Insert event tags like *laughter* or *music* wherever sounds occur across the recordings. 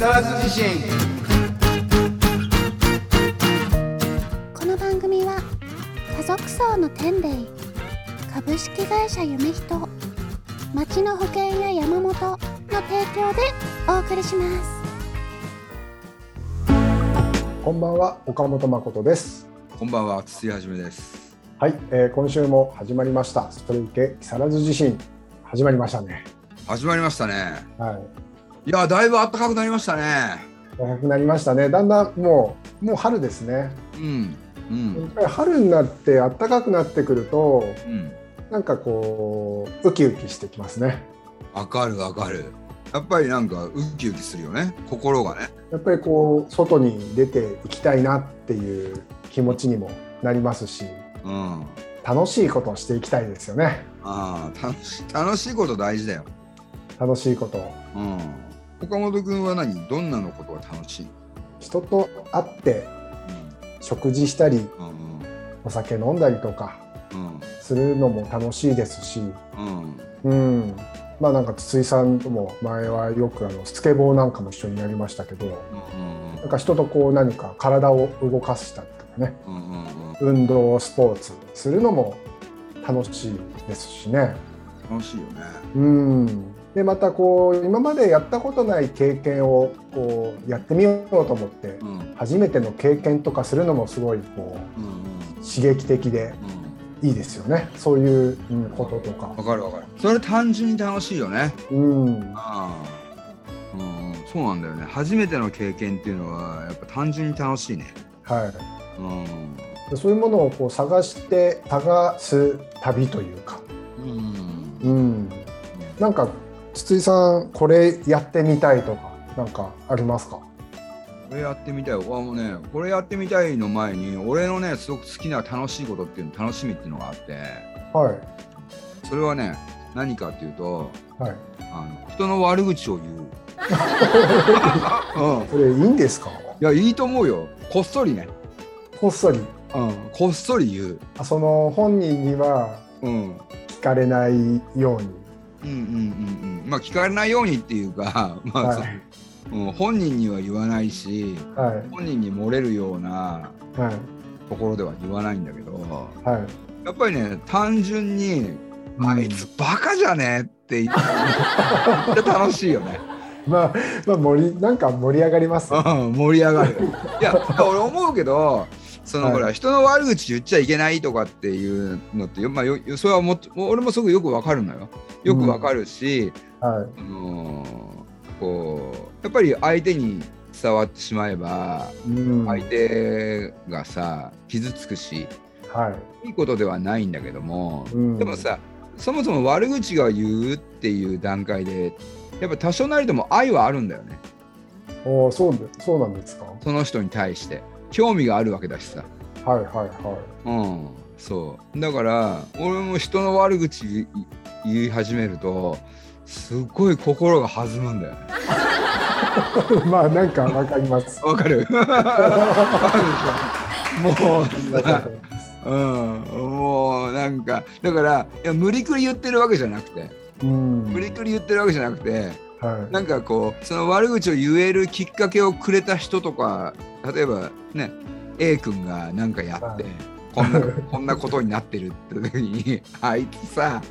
更津地震。この番組は家族層の天霊株式会社夢人町の保険や山本の提供でお送りします。こんばんは岡本誠です。こんばんは筒井はじめです。はい、えー、今週も始まりましたそれ受け木更津地震。始まりましたね。始まりましたね。はいいやだいぶ暖かくなりましたね。長くなりましたね。だんだんもうもう春ですね。うんうん。春になって暖かくなってくるとうん。なんかこうウキウキしてきますね。わかるわかる。やっぱりなんかウキウキするよね。心がね。やっぱりこう外に出ていきたいなっていう気持ちにもなりますしうん。楽しいことをしていきたいですよね。ああ楽し楽しいこと大事だよ。楽しいことを。うん岡本君は何？どんなのことが楽しい？人と会って食事したりうんうん。お酒飲んだりとかうん。するのも楽しいですし、うん。うん、まあなんか筒井さんとも前はよくあのスケボーなんかも一緒にやりましたけどうんなんか人とこう何か体を動かしたりとかね。うんうんうん。運動スポーツするのも楽しいですしね。楽しいよね。うんでまたこう今までやったことない経験をこうやってみようと思ってうん。初めての経験とかするのもすごいこうんうんう刺激的でうんいいですよね。そういううんこととか。わかるわかる。それ単純に楽しいよね。うん。ああ。うんうん。そうなんだよね。初めての経験っていうのはやっぱ単純に楽しいね。はい。うん。でそういうものをこう探して探す旅というか、うん。うん、なんか筒井さんこれやってみたいとかなんかありますか？これやってみたい。わもうねこれやってみたいの前に俺のねすごく好きな楽しいことっていうの楽しみっていうのがあって。はい。それはね何かっていうとはい。あの人の悪口を言う、*laughs* うん、それいいんですか？いやいいと思うよ。こっそりね、こっそり。うん、こっそり言う、あその本人にはうん、聞かれないように。うんうんうんうんまあ聞かれないようにっていうか、*laughs* まあはい。そううん、本人には言わないしはい。本人に漏れるようなはい。ところでは言わないんだけどはい。やっぱりね単純に「うん。あいつバカじゃね?」って言って *laughs* 楽しいよね、まあまあ盛りなんか盛り上がりますね。うん、盛り上がる。いや俺思うけどその、はいほら人の悪口言っちゃいけないとかっていうのって、まあ、よそれはも俺もすごくよくわかるのよ。よくわかるし、はい。あのーこうやっぱり相手に伝わってしまえばうん。相手がさ傷つくしはい。いいことではないんだけども、うん。でもさそもそも悪口が言うっていう段階でやっぱ多少なりとも愛はあるんだよね。おーそうでそうなんですか？その人に対して興味があるわけだしさ。はいはいはい。うんそう。だから俺も人の悪口言い始めるとすっごい心が弾むんだよね。*laughs* まあなんかわかります。わかる？*laughs* もうさうん、もうなんかだからいや無理くり言ってるわけじゃなくて。うん。無理くり言ってるわけじゃなくてはい。なんかこうその悪口を言えるきっかけをくれた人とか例えばね A 君がなんかやって、はい。こんな *laughs* こんなことになってるって時にあいつさ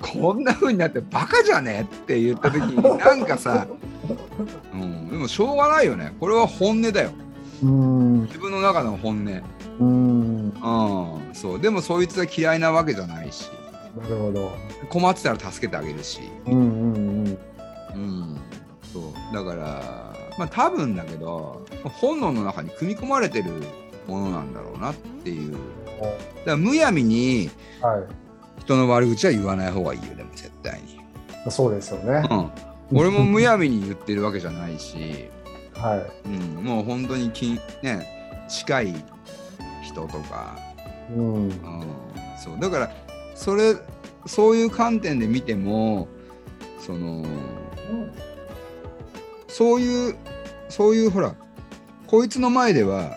こんな風になってバカじゃねって言った時になんかさ、うん、でもしょうがないよね。これは本音だよ。うん。自分の中の本音。うん。うん、そう。でもそいつは嫌いなわけじゃないし。なるほど。困ってたら助けてあげるし、うんうだからまあ多分だけど本能の中に組み込まれてるものなんだろうなっていうだからむやみには人の悪口は言わない方がいいよでも絶対に、い。そうですよね。うん、俺もむやみに言ってるわけじゃないし、はうん、もう本当にき、ね、近い人とかい。うん。うん、そうだからそれそういう観点で見てもそのそういうそういうほらこいつの前では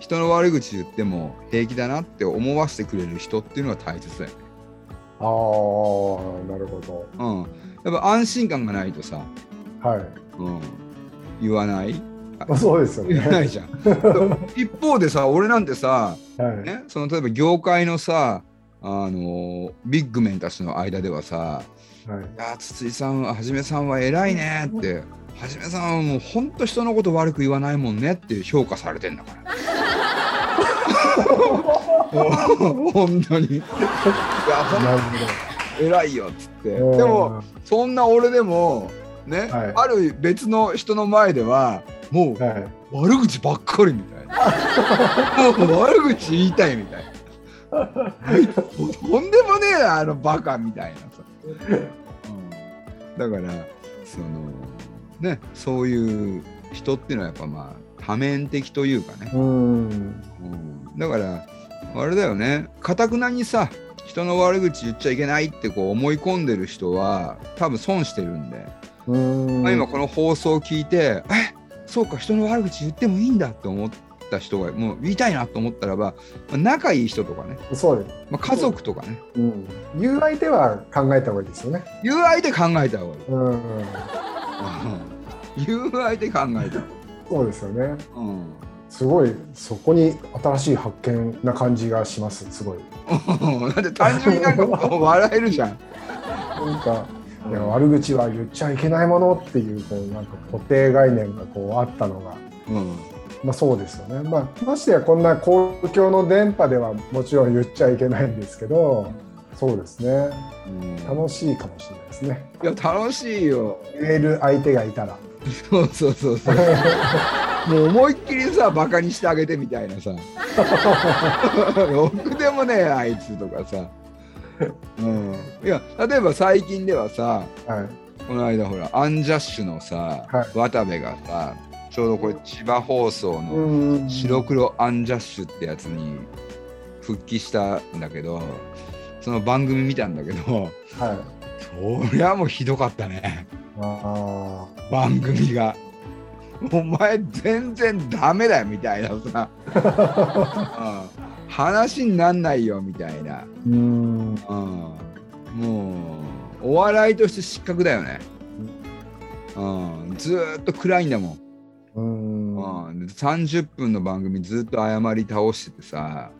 人の悪口言っても平気だなって思わせてくれる人っていうのが大切だよね。ああ、なるほど。うん、やっぱ安心感がないとさ、はい。うん、言わないまあそうですよね。言わないじゃん。*laughs* 一方でさ俺なんてさ、はい。ね、その例えば業界のさあのビッグメンたちの間ではさはい。「いや筒井さんははじめさんは偉いね」って「はじめさんはもうほんと人のこと悪く言わないもんね」って評価されてんだから。*laughs* 本当に。いや偉いよっつって。でもそんな俺でもね、はいある別の人の前ではもうはい。悪口ばっかりみたいな。も *laughs* う悪口言いたいみたいな。とんでもねえなあのバカみたいなさ。うん、だからそのねそういう人っていうのはやっぱまあ多面的というかね。うん。うんだからあれだよねかたくなにさ人の悪口言っちゃいけないってこう思い込んでる人は多分損してるんで、うん。まあ、今この放送を聞いてえそうか人の悪口言ってもいいんだって思った人がもう言いたいなと思ったらば、まあ仲いい人とかね、そうです。まあ、家族とかねうん。言う相手は考えた方がいいですよね。言う相手考えた方がいい。うん。うん。うん言う相手考えた。そうですよね。うんすごいそこに新しい発見な感じがします。すごい。だって単純になんか笑えるじゃん。なんか。いや悪口は言っちゃいけないものっていうこうなんか固定概念がこうあったのがうんまあそうですよね。まあましてやこんな公共の電波ではもちろん言っちゃいけないんですけど、そうですね。うん楽しいかもしれないですね。いや楽しいよ。言える相手がいたら。そうそうそうそう。もう思いっきりさバカにしてあげてみたいなさ。ろくでもねえあいつとかさ。うん、いや例えば最近ではさはい。この間ほらアンジャッシュのさ、はい渡部がさちょうどこれ千葉放送のうん白黒アンジャッシュってやつに復帰したんだけどその番組見たんだけどはい。そりゃもうひどかったねあ番組が。お前全然ダメだよみたいなさ、あ。*laughs* うん話になんないよみたいな、うん。うんもうお笑いとして失格だよね、うん、ずーっと暗いんだもんうん。うん、で30分の番組ずっと謝り倒しててさ、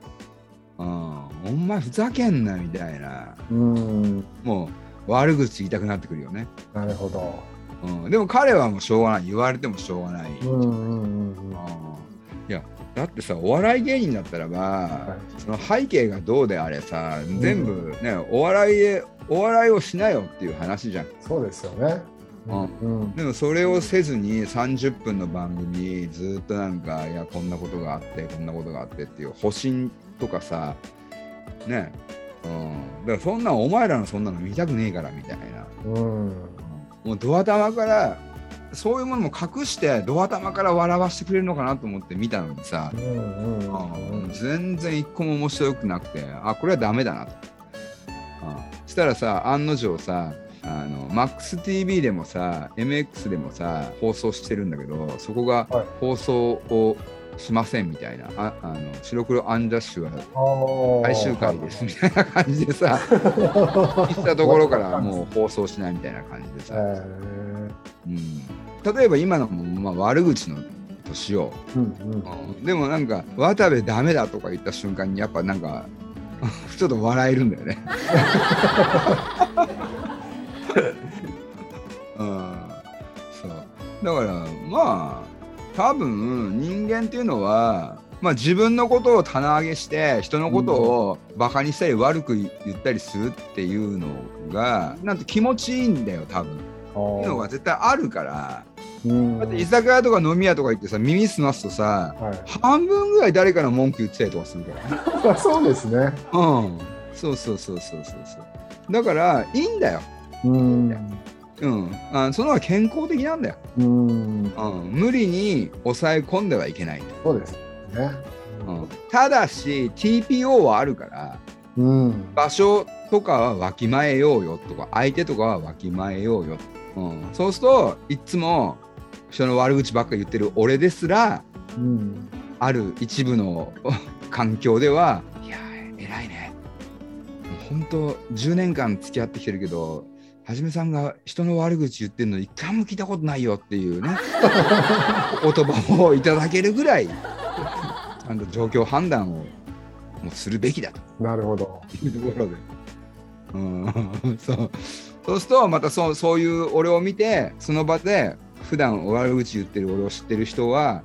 うん、お前ふざけんなみたいなうん。もう悪口言いたくなってくるよね、なるほど。うん、でも彼はもうしょうがない。言われてもしょうがない、うんうんうんうん。いやだってさお笑い芸人だったらば、い。その背景がどうであれさ全部ね、お笑いでお笑いをしなよっていう話じゃん。そうですよね。うん。でもそれをせずに30分の番組ずっとなんかいやこんなことがあってこんなことがあってっていう保身とかさね。うん。だからそんなんお前らのそんなの見たくねえからみたいな。うん。もうドア玉からそういうものも隠してドア玉から笑わせてくれるのかなと思って見たのにさ。う、んうんうんうん。全然一個も面白くなくてあこれはダメだなと、うん、したらさ案の定さあの MAXTV でもさ MX でもさ放送してるんだけどそこがはい。放送をしませんみたいな、ああの白黒アンダッシュは最終回ですみたいな感じでさ切ったところからもう放送しないみたいな感じでさ、えうん、例えば今のも、まあ、悪口のとしようーうんうん。うんでもなんか渡部ダメだとか言った瞬間にやっぱなんか *laughs* ちょっと笑えるんだよね。*laughs* うん、そう。だからまあ多分人間っていうのは、まあ、自分のことを棚上げして人のことをバカにしたり悪く言ったりするっていうのがなんて気持ちいいんだよ多分。っていうのが絶対あるから。うんだって居酒屋とか飲み屋とか行ってさ耳すますとさはい半分ぐらい誰かの文句言ってたりとかするからね。*laughs* そうですね。うん。そうそうそうそうそうそう。だからいいんだよ。うん。うん。あその方が健康的なんだよ。うん。うん。無理に抑え込んではいけない。そうですね。うん。ただし TPO はあるからうん。場所とかはわきまえようよとか相手とかはわきまえようよ。うん。そうするといっつも人の悪口ばっかり言ってる俺ですらうん。ある一部の *laughs* 環境では「いやー偉いね」本当10年間付き合ってきてるけどはじめさんが人の悪口言ってるの一回も聞いたことないよっていうね。*laughs* お言葉をいただけるぐらいちゃんと状況判断をもうするべきだと。なるほど。いうところで、うん、そう。そうするとまたそうそういう俺を見てその場で普段悪口言ってる俺を知ってる人は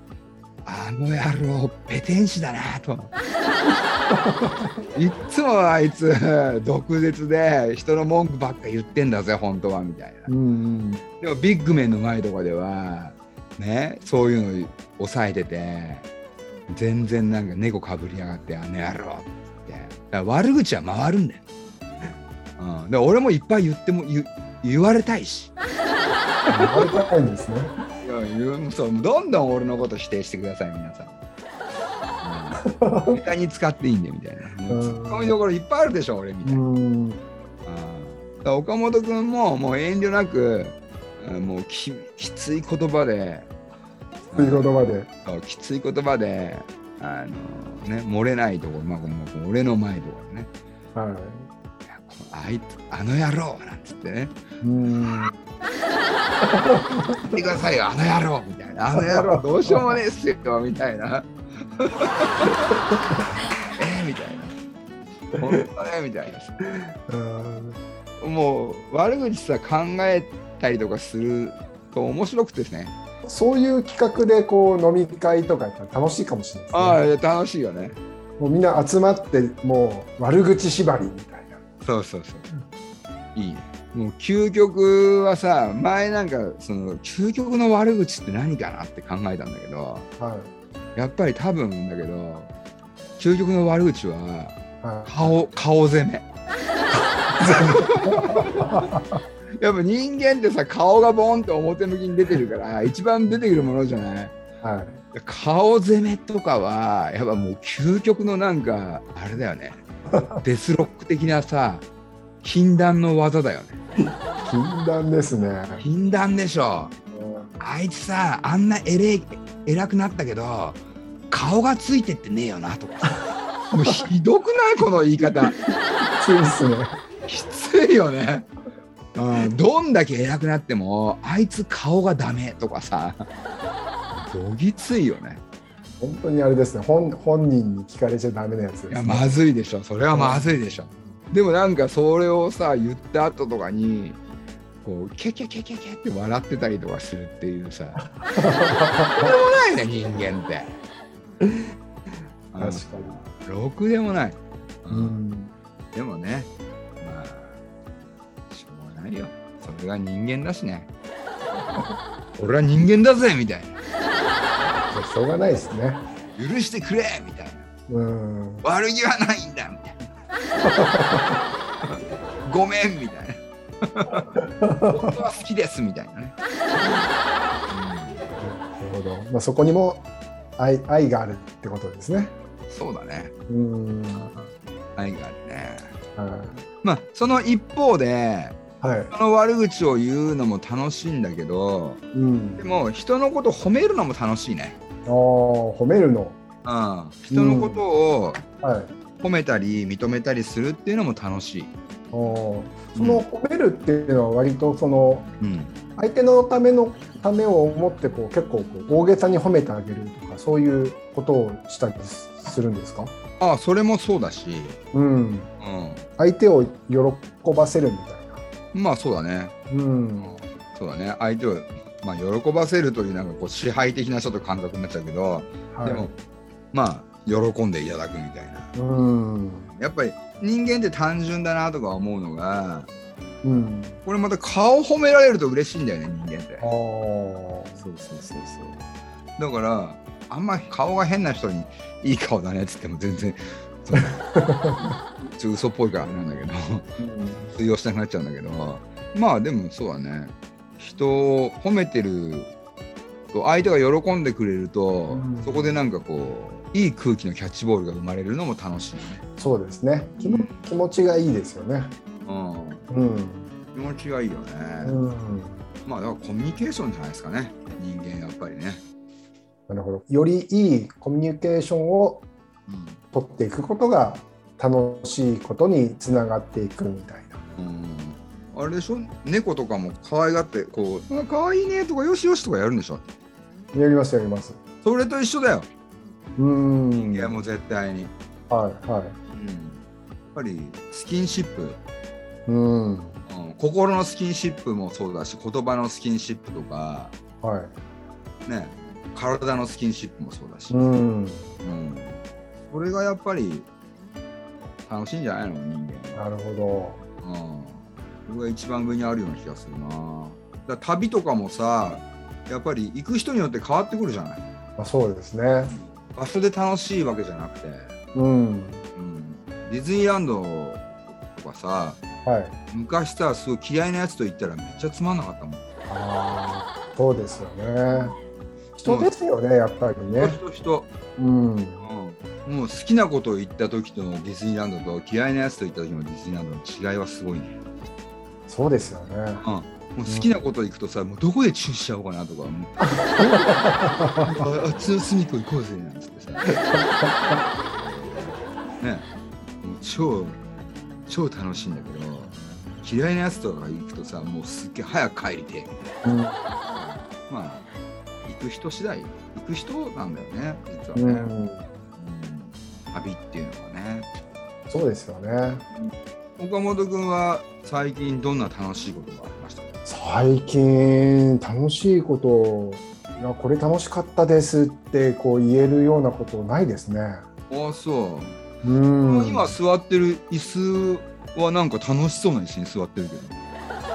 あの野郎ペテン師だなといっつもあいつ毒舌で人の文句ばっか言ってんだぜ本当はみたいな。うんうん。でもビッグメンの前とかではねそういうの抑えてて全然なんか猫かぶりやがってあの野郎って。悪口は回るんだよ、うん、で俺もいっぱい言っても言言われたいし。*laughs* ありがたいんですね。いやそうどんどん俺のこと否定してください皆さん、ネタに使っていいんでみたいな。もうツッコミどころいっぱいあるでしょ俺みたいな。岡本君ももう遠慮なくもうききつい言葉でという言葉で。きつい言葉であの、ね、漏れないところ、まあ、俺の前とかでね。はい。あいつあの野郎なんつってね。い。うん。*laughs* 言ってくださいよあの野郎みたいな。あの野郎どうしようもねえっすよみたいな *laughs* えみたいな。本当ねみたいな。もう悪口さ考えたりとかすると面白くてですね。そういう企画でこう飲み会とか楽しいかもしれないね。ああ楽しいよね。もうみんな集まってもう悪口縛りみたいな。そうそうそう。いいね。もう究極はさ前なんかその究極の悪口って何かなって考えたんだけどはい。やっぱり多分だけど究極の悪口ははい。顔顔攻め *laughs* やっぱ人間ってさ顔がボンって表向きに出てるから一番出てくるものじゃない？はい。顔攻めとかはやっぱもう究極のなんかあれだよね *laughs* デスロック的なさ禁断の技だよね禁断ですね。禁断でしょあいつさあんな偉い偉くなったけど顔がついてってねえよなとか。さもうひどくない？この言い方。ついですね。きついよね、うん、どんだけ偉くなってもあいつ顔がダメとかさ。どぎついよね。本当にあれですね。本本人に聞かれちゃダメなやつです、ね。いやまずいでしょ。それはまずいでしょ、でもなんかそれをさ言った後とかにこうケケケケケって笑ってたりとかするっていうさ。*laughs* とんでもないね人間って確かうんろくでもない、に。うん。でもねまあしょうがないよそれが人間だしね *laughs* 俺は人間だぜみたい *laughs* しょうがないですね。な許してくれみたいなうん。悪気はないんだみたいな *laughs* ごめんみたいな本当は好きですみたいなね、なるほど。まあそこにも愛愛があるってことですね。うんそうだねうん。愛があるねはまあその一方でい。はい。人の悪口を言うのも楽しいんだけどうんで。も人のこと褒めるのも楽しいね、ああ褒めるの。うん、人のことをはい。褒めたり認めたりするっていうのも楽しい、あーその褒めるっていうのは割とそのうん、相手のためのためを思ってこう結構こう大げさに褒めてあげるとかそういうことをしたりするんですか？ああそれもそうだし、うん。う相手を喜ばせるみたいん、まあそうだねな。うん。そうだね相手を、まあ、喜ばせるというなんかこう支配的なちょっと感覚になっちゃうけど、はい。でもまあ喜んでいただくみたいなうん。やっぱり人間って単純だなとか思うのがうん。これまた顔褒められると嬉しいんだよね人間って。ああ。そうそうそうそう。だからあんま顔が変な人にいい顔だねっつっても全然その *laughs* ちょっと嘘っぽいからあれなんだけど通用しなくなっちゃうんだけど。まあでもそうだね。人を褒めてると相手が喜んでくれると、うん。そこでなんかこういい空気のキャッチボールが生まれるのも楽しいよね、そうですね。気も気持ちがいいですよね。うん、うん。気持ちがいいよね、うん。まあだからコミュニケーションじゃないですかね。人間やっぱりね、なるほど。よりいいコミュニケーションをうん取っていくことが楽しいことにつながっていくみたいな。うん、あれでしょ？猫とかも可愛がってこう「あ可愛いね」とか「よしよし」とかやるんでしょ？やりますやります。それと一緒だよ。うーん。いやもう絶対に、はいはい。うん、やっぱりスキンシップ、うん。うん、心のスキンシップもそうだし言葉のスキンシップとかはい。ね体のスキンシップもそうだし、うん。うん、それがやっぱり楽しいんじゃないの人間は。なるほうん、それが一番上にあるような気がするな。だ旅とかもさやっぱり行く人によって変わってくるじゃない。ど、まあ、そうですね。場所で楽しいわけじゃなくて、うん。うん、ディズニーランドとかさはい。昔さすごい嫌いなやつと言ったらめっちゃつまんなかったもん、ああそうですよね。人ですよねやっぱりね。人人、うん。うん、もう好きなことを言った時とのディズニーランドと嫌いなやつと言った時のディズニーランドの違いはすごいね、そうですよね。うん、もう好きなこと行くとさ、もうどこでチューしちゃおうかなとか *laughs* あっちの隅っこ行こうぜなんつってさ。ね。もう超超楽しいんだけど嫌いなやつとか行くとさもうすっげえ早く帰りてえ。うん。まあ行く人次第。行く人なんだよね実はね、うん。うん。旅っていうのはね。そうですよね。岡本君は最近どんな楽しいことがありましたか？最近楽しいこといやこれ楽しかったですってこう言えるようなことないですね。ああそう。うん今座ってる椅子はなんか楽しそうな椅子に座ってるけど、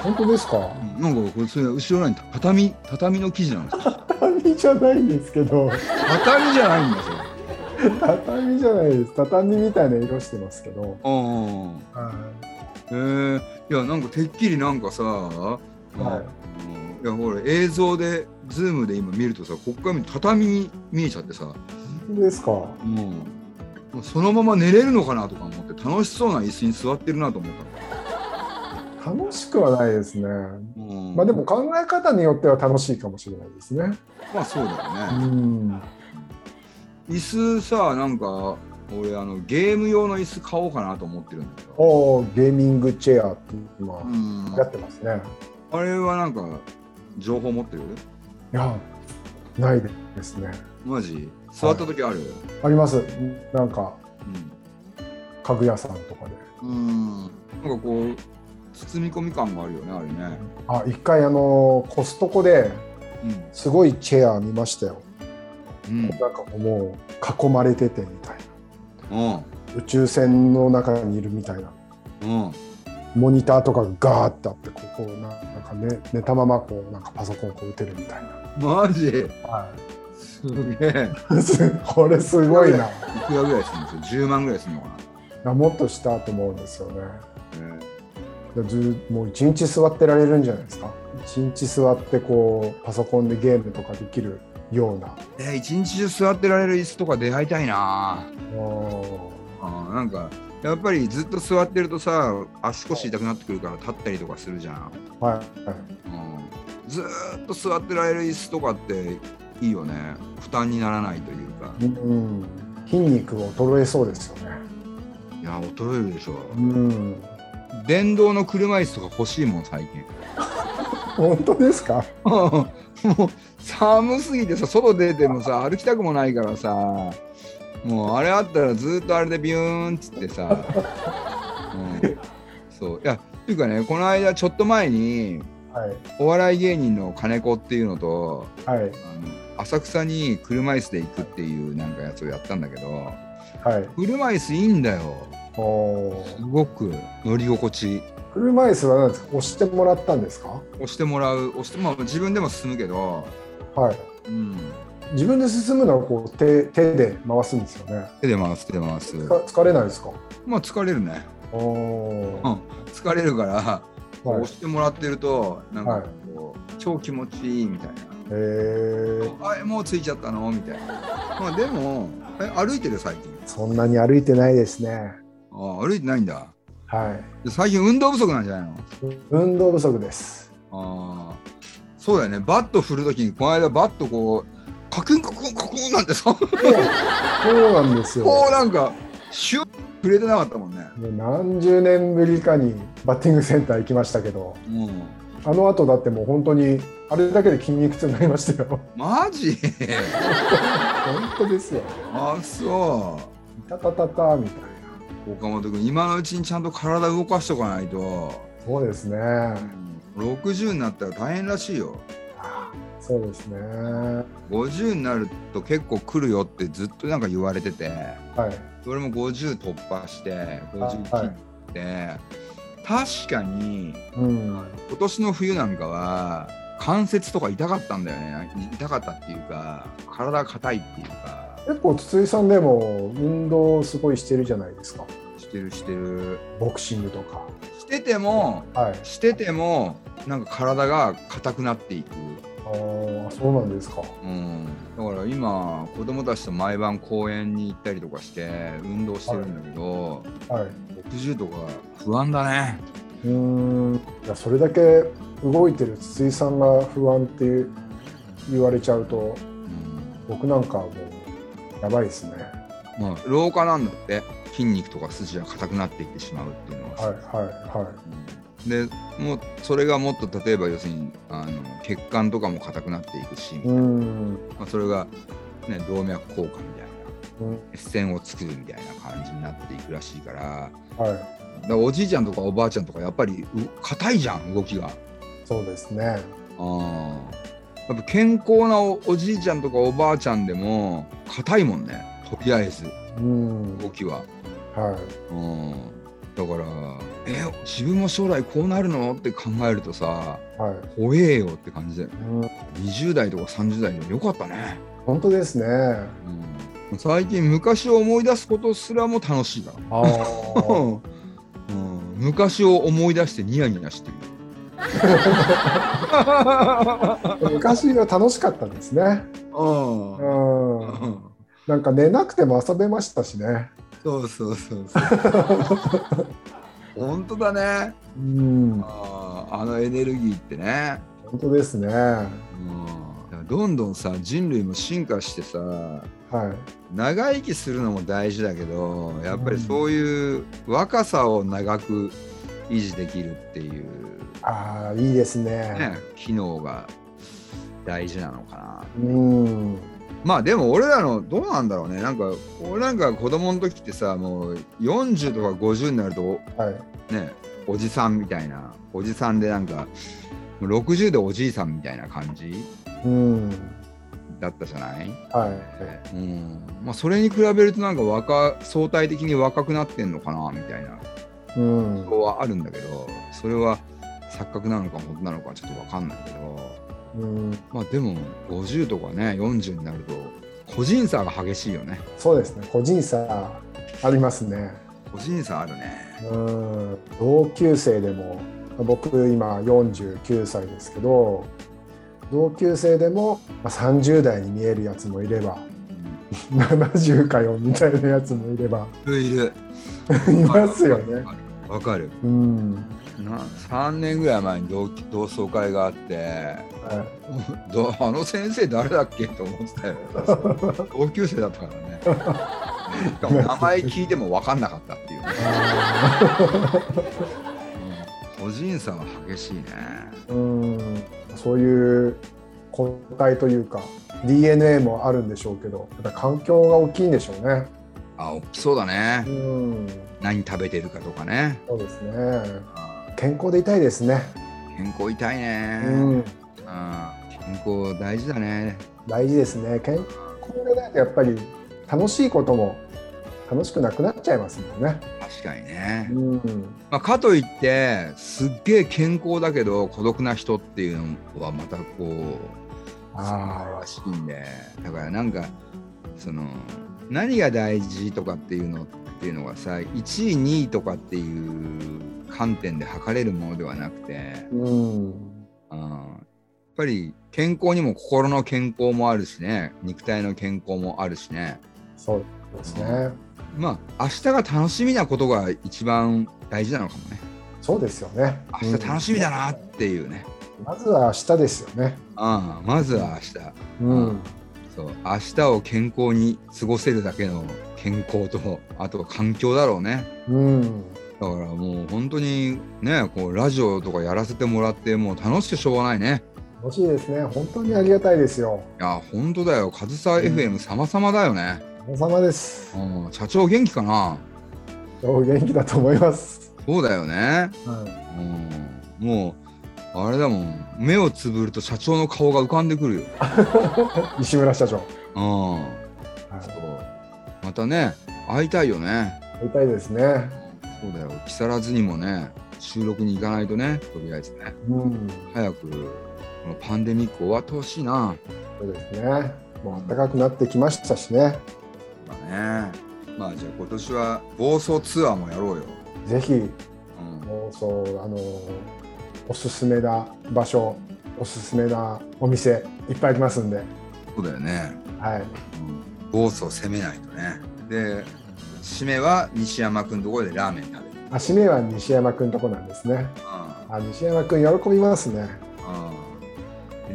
本当ですか？うん。なんかこれそれ後ろに畳畳の生地なんですよ。畳じゃないんですけど。畳じゃないんですよ。畳じゃないです。畳みたいな色してますけど、ああ。はへえ。いやなんかてっきりなんかさ、はい。うんいやほら映像でズームで今見るとさこっから見ると畳に見えちゃってさ。も本当ですか？うもうそのまま寝れるのかなとか思って楽しそうな椅子に座ってるなと思ったの。楽しくはないですね。うん。まあでも考え方によっては楽しいかもしれないですね。まあそうだようね、ん。椅子さなんか俺あのゲーム用の椅子買おうかなと思ってるんだけど、おーゲーミングチェアって今うん。やってますね。あれはなんか情報持ってる？いやないですね。マジ？座った時ある、あります。なんか家具屋さんとかで。うん、うん、なんかこう包み込み感があるよねあれね。あ一回あのコストコですごいチェア見ましたよ、うん。なんかもう囲まれててみたいうん。な宇宙船の中にいるみたいな。うん。モニターとかがガーってあってここななんか、ね、寝たままこうなんかパソコンこう打てるみたいマジ？な、はすげえ。い、*laughs* これすごいな。いくらぐらいするんですよ10万ぐらいするのかな、もっとしたと思うんですよね。ねずもう一日座ってられるんじゃないですか？一日座ってこうパソコンでゲームとかできるような。えー一日中座ってられる椅子とか出会いたいな。おあーなんかやっぱりずっと座ってるとさ足腰痛くなってくるから立ったりとかするじゃん、ーはい、はい。うん、ずーっと座ってられる椅子とかっていいよね。負担にならないというか。うん、筋肉を衰えそうですよね。いや衰えるでしょ。うん、電動の車椅子とか欲しいもん最近。本当ですか？*laughs* もう寒すぎてさ外出てもさ歩きたくもないからさもうあれあったらずっとあれでビューンっつってさ、うん、そう。いやっていうかねこの間ちょっと前にはい、お笑い芸人の金子っていうのとはい、あの浅草に車椅子で行くっていうなんかやつをやったんだけどはい。車椅子いいんだよおすごく乗り心地車椅子は何ですか？押してもらったんですか？押してもらう押して、まあ、自分でも進むけど、はい。うん、自分で進むのはこう手手で回すんですよね。手で回す手で回すか疲れないですか？まあ疲れるねおおう。ん疲れるから、はい押してもらってるとなんはいかこう、超気持ちいいみたいなへえ。あもう着いちゃったの？みたいなまあでもえ歩いてる最近？そんなに歩いてないですね。あ歩いてないんだはで最近運動不足なんじゃないの？い。運動不足です。ああそうだよねバット振るときにこの間バットこうカクンカクンカクンなんてさこそうなんですよ。うなんかシュッ触れてなかったもんね。何十年ぶりかにバッティングセンター行きましたけどうん。あの後だってもう本当にあれだけで筋肉痛になりましたよ。マジ？本当ですよ。あ、そいたたたたみたいな。う。岡本君、今のうちにちゃんと体動かしとかないと、そうですね。60になったら大変らしいよ。そうですね。50になると結構来るよってずっとなんか言われてて、はい。それも50突破して、50切はい。って、確かにうん。今年の冬なんかは関節とか痛かったんだよね。痛かったっていうか、体が硬いっていうか、結構筒井さんでも運動すごいしてるじゃないですか。してるしてる。ボクシングとか。してても、はい。してても、なんか体が硬くなっていく。ああそうなんですか。うん、だから今子供たちと毎晩公園に行ったりとかして運動してるんだけど、はい60とか不安だね。うーん。いやそれだけ動いてる筒井さんが不安って言われちゃうとうん。僕なんかはもうやばいですね。まあ老化なんだって。筋肉とか筋が硬くなっていってしまうっていうのは。さ、はいはいはうん。でもうそれがもっと例えば要するにあの血管とかも硬くなっていくし、いうーん。まあ、それが、ね、動脈硬化みたいな。うん。血栓を作るみたいな感じになっていくらしいからはい。だおじいちゃんとかおばあちゃんとかやっぱりう硬いじゃん動きが。そうですね。ああ。やっぱ健康なおおじいちゃんとかおばあちゃんでも硬いもんね。とりあえず。うん。動きは。はい。うん。だからえ自分も将来こうなるの？って考えるとさはい。怖えよって感じだようん。20代とか30代でもよかったね、本当ですね。うん、最近昔を思い出すことすらも楽しいから、ああうん、昔を思い出してニヤニヤしてる。昔は楽しかったですね。うん。うん。なんか寝なくても遊べましたしね。そうそうそうそう。*laughs* 本当だね。うん。あーあのエネルギーってね。本当ですね。はうん、どんどんさ人類も進化してさい。長生きするのも大事だけどやっぱりそういう若さを長く維持できるっていう、ああいいですね。ね、機能が大事なのかな。うん。まあでも俺らのどうなんだろうね。なんか俺なんか子供の時ってさもう40とか50になるとはい。ねおじさんみたいな。おじさんでなんかもう60でおじいさんみたいな感じ？うんだったじゃない、はい。うん。まあ、それに比べるとなんか若相対的に若くなってんのかなみたいな。うん。はあるんだけどそれは錯覚なのか本当なのかちょっと分かんないけど。うん。まあでも50とかね40になると個人差が激しいよね。そうですね。個人差ありますね。個人差あるね。うん。同級生でも僕今49歳ですけど同級生でもまあ30代に見えるやつもいれば70かよみたいなやつもいればいる *laughs* いますよね。わかる。うん。な3年ぐらい前に同同窓会があってはどあの先生誰だっけと思ってたよ。*laughs* 同級生だったからね。名前聞いても分かんなかったっていう個人差が激しいね。いうんそういう個体というか DNA もあるんでしょうけどやっぱ環境が大きいんでしょうね。あ大きそうだね。うん。何食べてるかとかね。そうですね。健康でいたいですね。健康痛いね、ううんん。健康大事だね。大事ですね。健康がないとやっぱり楽しいことも楽しくなくなっちゃいますもんね。確かにね、うん、まあ、かといってすっげえ健康だけど孤独な人っていうのはまたこうあらしいんで。だからなんかその何が大事とかっていうのっていうのがさ1位2位とかっていう観点で測れるものではなくて、うん、うん、やっぱり健康にも心の健康もあるしね。肉体の健康もあるしね。そうですね。まあ明日が楽しみなことが一番大事なのかもねそうですよね。明日楽しみだなっていうね、うんまずは明日ですよね。うん、まずは明日うん、そう明日を健康に過ごせるだけの健康とあとは環境だろうねうん。だからもう本当にねこうラジオとかやらせてもらってもう楽しくてしょうがないね楽しいですね。本当にありがたいですよ。いや本当だよ上総 FM 様々だよね、お疲れ様です。うん、社長元気かな？お元気だと思います。そうだよね、はいうん、もうあれだもん目をつぶると社長の顔が浮かんでくるよ、*laughs* 西村社長。うん、はいまたね会いたいよね会いたいですね。そうだよ木更津にもね収録に行かないとねとりあえずねうん。早くこのパンデミック終わってほしいなそうですね。もう暖かくなってきましたしね。だね。まあじゃあ今年は暴走ツアーもやろうよ、ぜひ、うん、もうそう、あの、おすすめな場所、おすすめなお店、いっぱいありますんで。そうだよね、はい。うん、暴走攻めないとね。で締めは西山君のところでラーメン食べる。あ、締めは西山くんとこなんですね。うん。あ、西山くん喜びますね。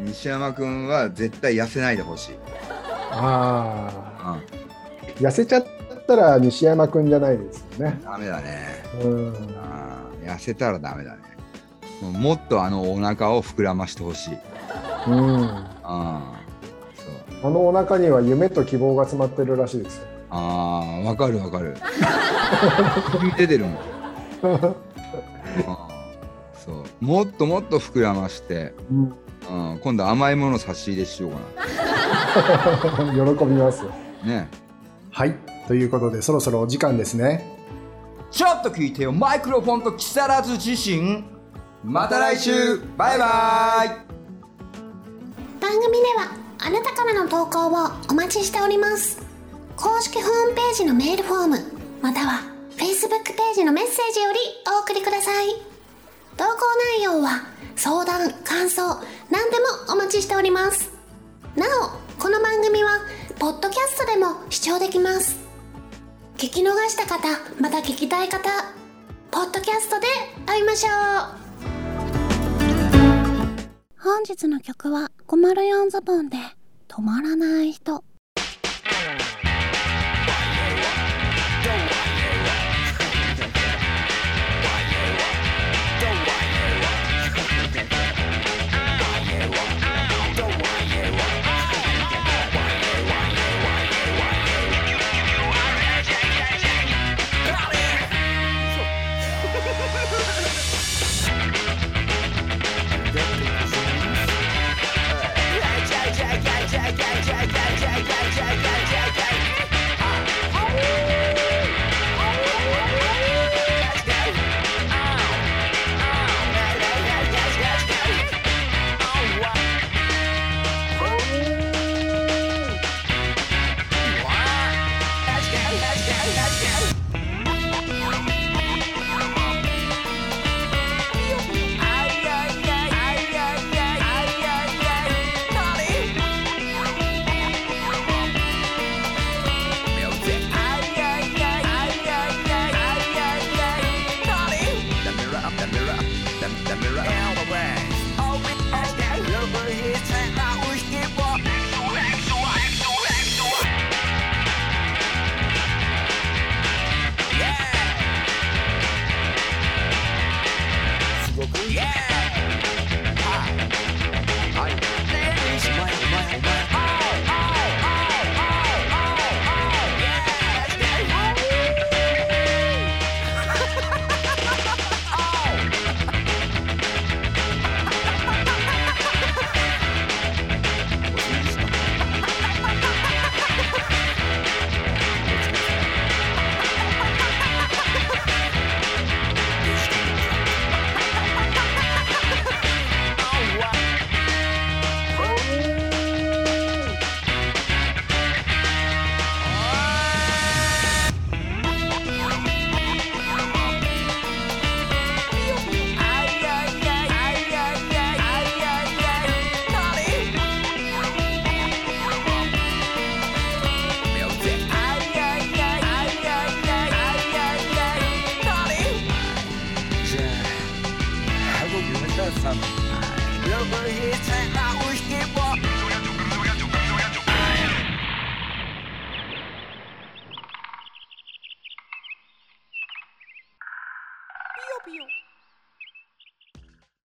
西山君は絶対痩せないでほしい、ああ、うん、痩せちゃったら西山くんじゃないですよね。ダメだねうん。痩せたらダメだねもっとあのお腹を膨らましてほしいうん。ああのお腹には夢と希望が詰まってるらしいですよ。あーわかるわかる出てるもん *laughs* そうもっともっと膨らまして、うん。うん、今度甘いもの差し入れしようか *laughs* 喜びますよ。なねはい。ということで、そろそろお時間ですね。ちょっと聞いてよ。マイクロフォンと木更津自身また来週。バイバイ。番組ではあなたからの投稿をお待ちしております。公式ホームページのメールフォームまたは Facebook ページのメッセージよりお送りください。投稿内容は相談感想何でもお待ちしております。なおこの番組はポッドキャストでも視聴できます。聞き逃した方また聞きたい方ポッドキャストで会いましょう。本日の曲は504ズボンで止まらない人。